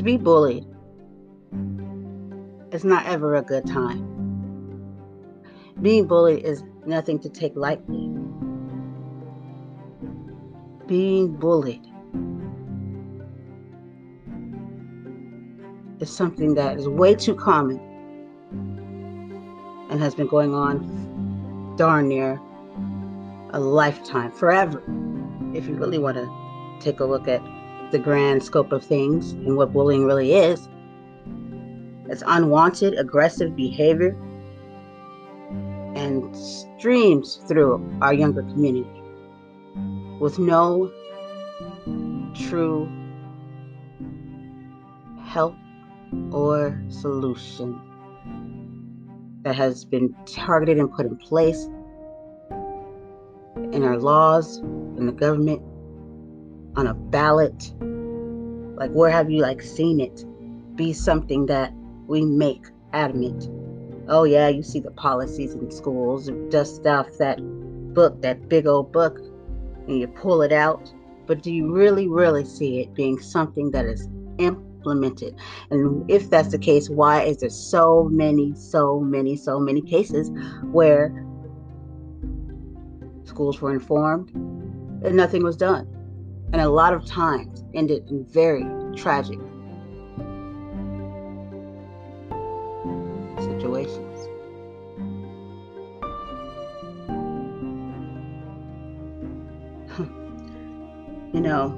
To be bullied is not ever a good time. Being bullied is nothing to take lightly. Being bullied is something that is way too common and has been going on darn near a lifetime, forever. If you really want to take a look at the grand scope of things and what bullying really is, it's unwanted, aggressive behavior and streams through our younger community with no true help or solution that has been targeted and put in place in our laws, in the government, on a ballot. Like, where have you like seen it be something that we make adamant? Oh yeah, you see the policies in schools, dust off that book, that big old book, and you pull it out. But do you really, really see it being something that is implemented? And if that's the case, why is there so many, so many, so many cases where schools were informed and nothing was done? And a lot of times ended in very tragic situations. you know,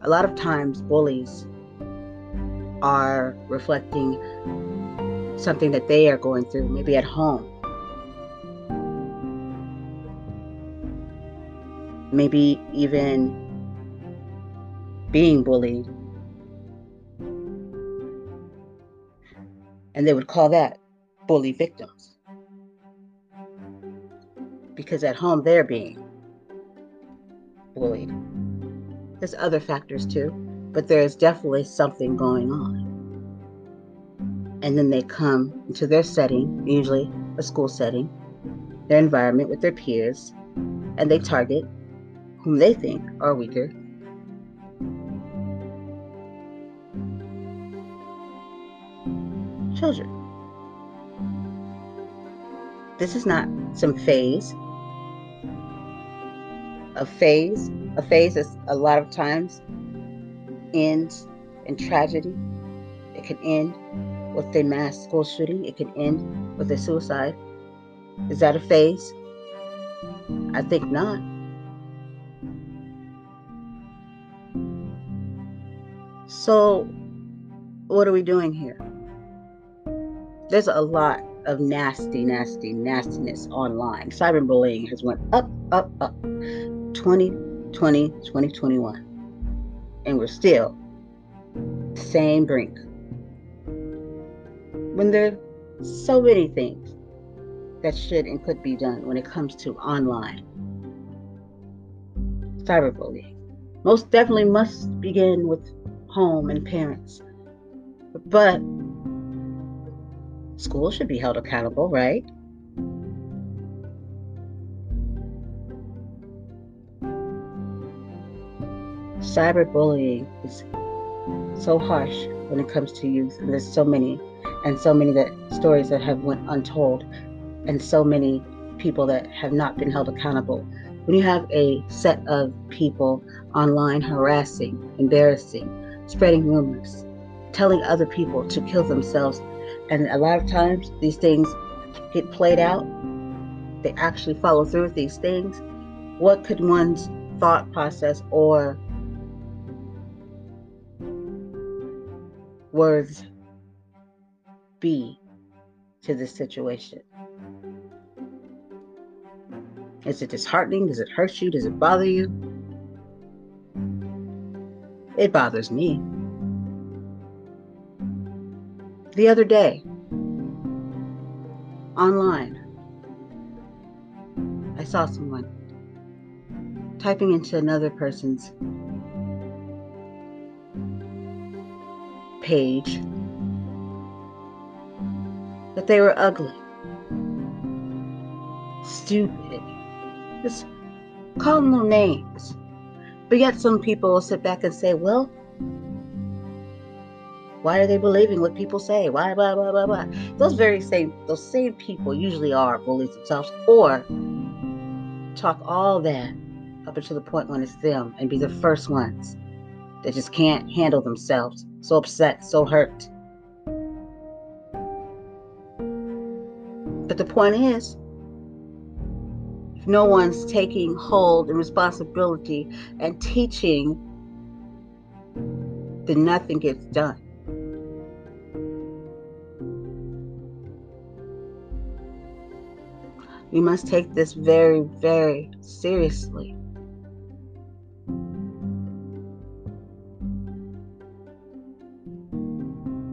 a lot of times bullies are reflecting something that they are going through, maybe at home. Maybe even being bullied. And they would call that bully victims. Because at home they're being bullied. There's other factors too, but there's definitely something going on. And then they come into their setting, usually a school setting, their environment with their peers, and they target whom they think are weaker children. This is not some phase. A phase, a phase is a lot of times ends in tragedy. It can end with a mass school shooting. It can end with a suicide. Is that a phase? I think not. So, what are we doing here? there's a lot of nasty, nasty, nastiness online. Cyberbullying has went up, up, up. 2020, 2021. And we're still same brink. When there are so many things that should and could be done when it comes to online cyberbullying. Most definitely must begin with home and parents. But Schools should be held accountable, right? Cyberbullying is so harsh when it comes to youth, and there's so many, and so many that stories that have went untold, and so many people that have not been held accountable. When you have a set of people online harassing, embarrassing, spreading rumors, telling other people to kill themselves and a lot of times these things get played out. They actually follow through with these things. What could one's thought process or words be to this situation? Is it disheartening? Does it hurt you? Does it bother you? It bothers me the other day online. I saw someone typing into another person's page that they were ugly, stupid, just call them names. But yet, some people will sit back and say, well, why are they believing what people say? Why, blah, blah, blah, blah. Those very same, those same people usually are bullies themselves or talk all that up until the point when it's them and be the first ones that just can't handle themselves. So upset, so hurt. But the point is, if no one's taking hold and responsibility and teaching, then nothing gets done. We must take this very, very seriously.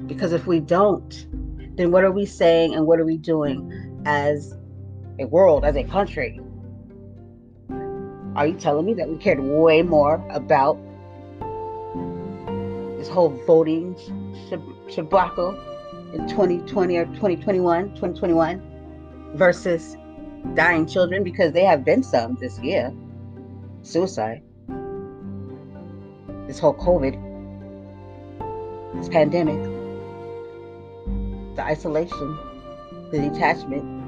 Because if we don't, then what are we saying and what are we doing as a world, as a country? Are you telling me that we cared way more about this whole voting shabacle in 2020 or 2021, 2021 versus dying children because they have been some this year. Suicide. This whole COVID. This pandemic. The isolation. The detachment.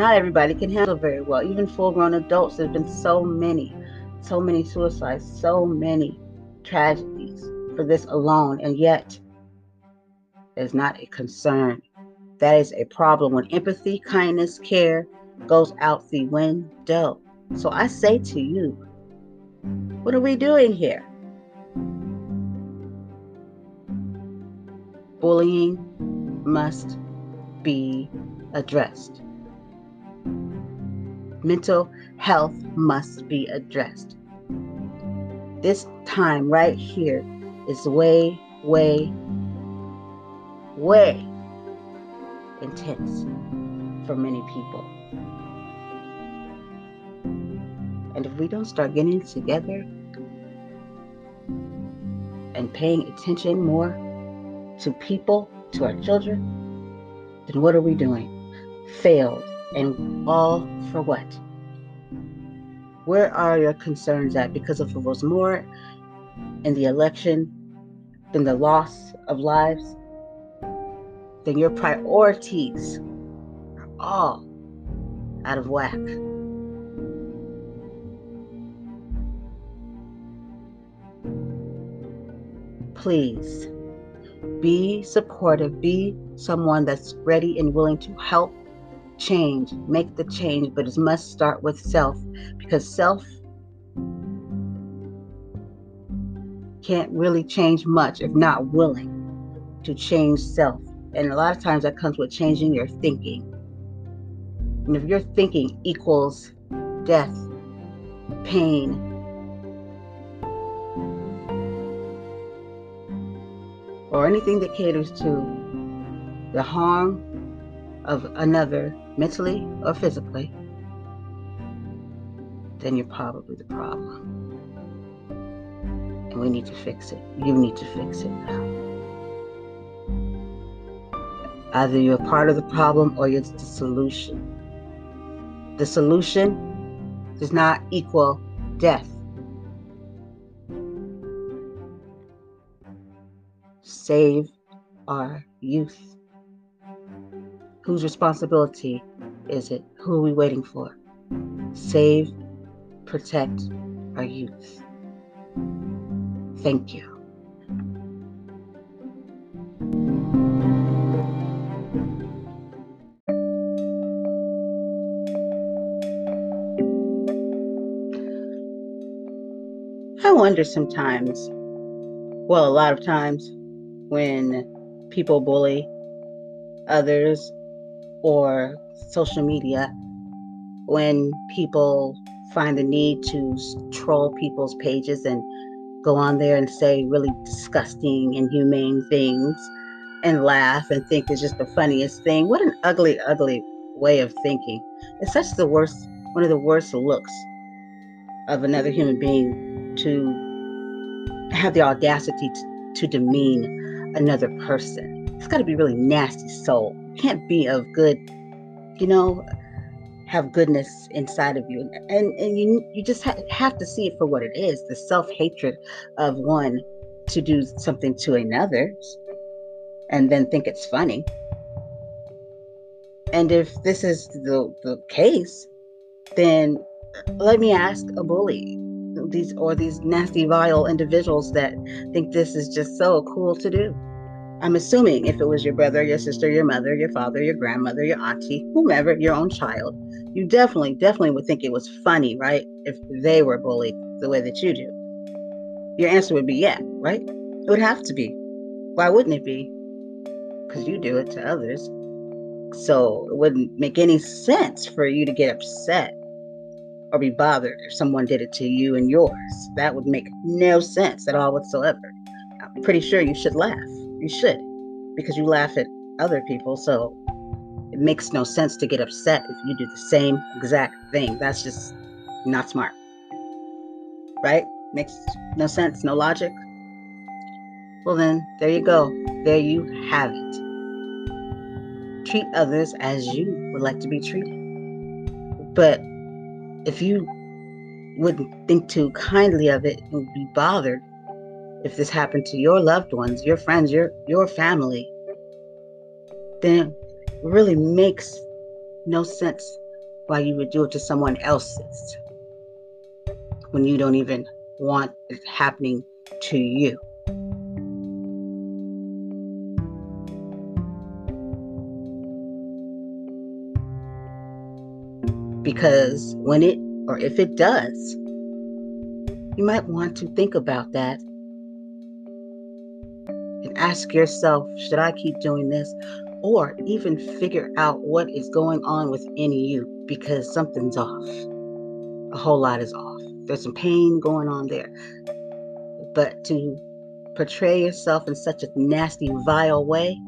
Not everybody can handle very well. Even full grown adults, there's been so many, so many suicides, so many tragedies for this alone. And yet, there's not a concern. That is a problem when empathy, kindness, care, goes out the window. So I say to you, what are we doing here? Bullying must be addressed. Mental health must be addressed. This time right here is way, way, way intense for many people. And if we don't start getting together and paying attention more to people, to our children, then what are we doing? Failed. And all for what? Where are your concerns at? Because if it was more in the election than the loss of lives, then your priorities are all out of whack. please be supportive, be someone that's ready and willing to help change, make the change, but it must start with self because self can't really change much if not willing to change self. And a lot of times that comes with changing your thinking. And if your thinking equals death, pain, or anything that caters to the harm of another mentally or physically, then you're probably the problem. And we need to fix it. You need to fix it now. Either you're part of the problem or you're the solution. The solution does not equal death. save our youth. Whose responsibility is it? Who are we waiting for? Save, protect our youth. Thank you. I wonder sometimes, well, a lot of times, when people bully others or social media, when people find the need to troll people's pages and go on there and say really disgusting, and humane things and laugh and think it's just the funniest thing. What an ugly, ugly way of thinking. It's such the worst, one of the worst looks of another human being to have the audacity to, to demean another person. It's got to be really nasty soul. Can't be of good, you know. have goodness inside of you and and you you just ha- have to see it for what it is the self-hatred of one to do something to another and then think it's funny and if this is the the case then let me ask a bully these or these nasty vile individuals that think this is just so cool to do I'm assuming if it was your brother, your sister, your mother, your father, your grandmother, your auntie, whomever, your own child, you definitely, definitely would think it was funny, right? If they were bullied the way that you do. Your answer would be yeah, right? It would have to be. Why wouldn't it be? Because you do it to others. So it wouldn't make any sense for you to get upset or be bothered if someone did it to you and yours. That would make no sense at all whatsoever. I'm pretty sure you should laugh. You should, because you laugh at other people. So it makes no sense to get upset if you do the same exact thing. That's just not smart. Right? Makes no sense, no logic. Well, then, there you go. There you have it. Treat others as you would like to be treated. But if you wouldn't think too kindly of it and be bothered if this happened to your loved ones, your friends, your your family, then it really makes no sense why you would do it to someone else's when you don't even want it happening to you. Because when it, or if it does, you might want to think about that ask yourself should I keep doing this? or even figure out what is going on within you because something's off. A whole lot is off. There's some pain going on there. But to portray yourself in such a nasty, vile way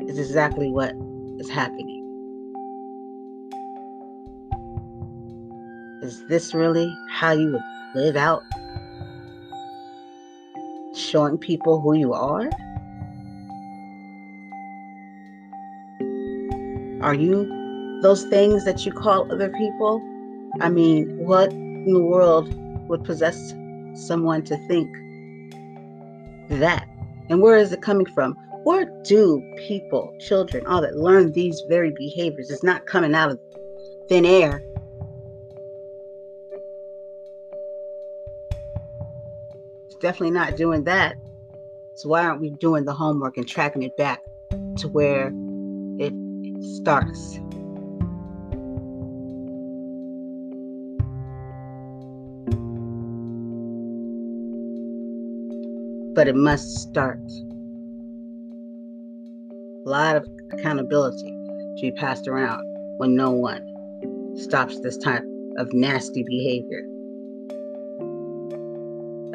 is exactly what is happening. Is this really how you would live out? Showing people who you are? Are you those things that you call other people? I mean, what in the world would possess someone to think that? And where is it coming from? Where do people, children, all that learn these very behaviors? It's not coming out of thin air. Definitely not doing that. So why aren't we doing the homework and tracking it back to where it starts. But it must start. A lot of accountability to be passed around when no one stops this type of nasty behavior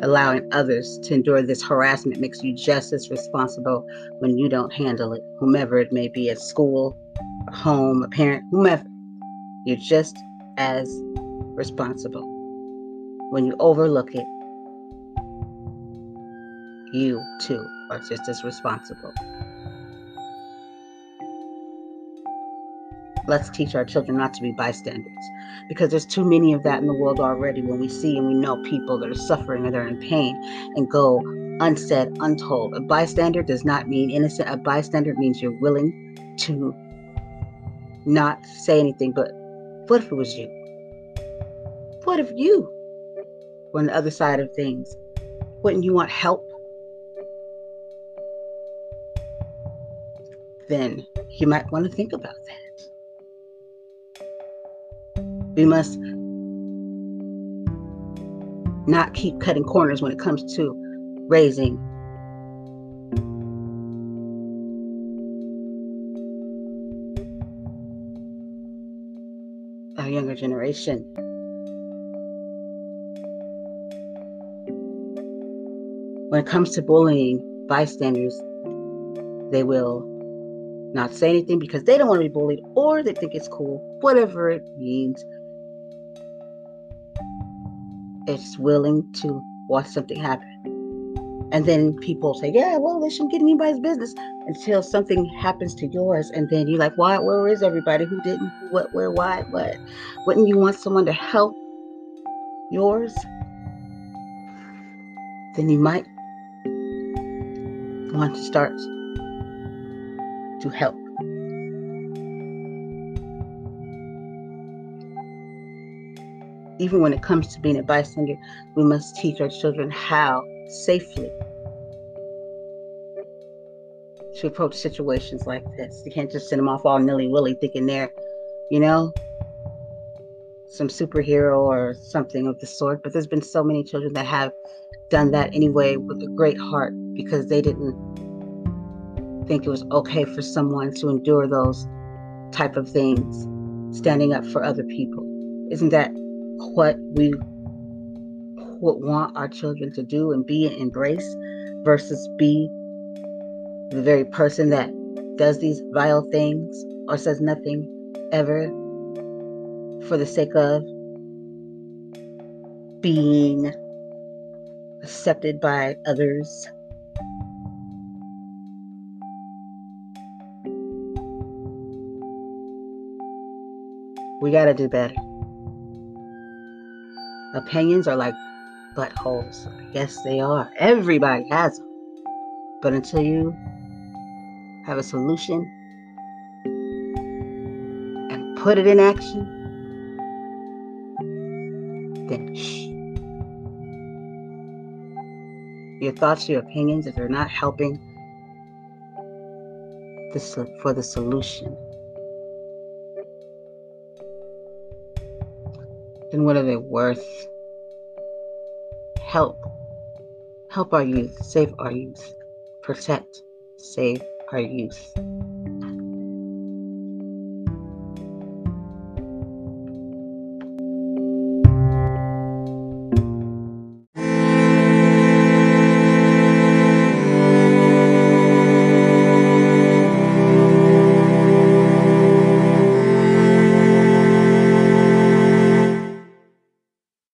allowing others to endure this harassment makes you just as responsible when you don't handle it, whomever it may be at school, a home, a parent, whomever. You're just as responsible. When you overlook it, you too are just as responsible. Let's teach our children not to be bystanders because there's too many of that in the world already when we see and we know people that are suffering or they're in pain and go unsaid, untold. A bystander does not mean innocent. A bystander means you're willing to not say anything. But what if it was you? What if you were on the other side of things? Wouldn't you want help? Then you might want to think about that. We must not keep cutting corners when it comes to raising our younger generation. When it comes to bullying bystanders, they will not say anything because they don't want to be bullied or they think it's cool, whatever it means is willing to watch something happen. And then people say, yeah, well, they shouldn't get anybody's business until something happens to yours. And then you're like, why? Where is everybody who didn't? What? Where? Why? What? Wouldn't you want someone to help yours? Then you might want to start to help. Even when it comes to being a bystander, we must teach our children how safely to approach situations like this. You can't just send them off all nilly willy thinking they're, you know, some superhero or something of the sort. But there's been so many children that have done that anyway with a great heart because they didn't think it was okay for someone to endure those type of things, standing up for other people. Isn't that what we would want our children to do and be and embrace versus be the very person that does these vile things or says nothing ever for the sake of being accepted by others. We got to do better. Opinions are like buttholes. Yes, they are. Everybody has them. But until you have a solution and put it in action, then shh. Your thoughts, your opinions, if they're not helping for the solution, then what are they worth? Help. Help our youth. Save our youth. Protect. Save our youth.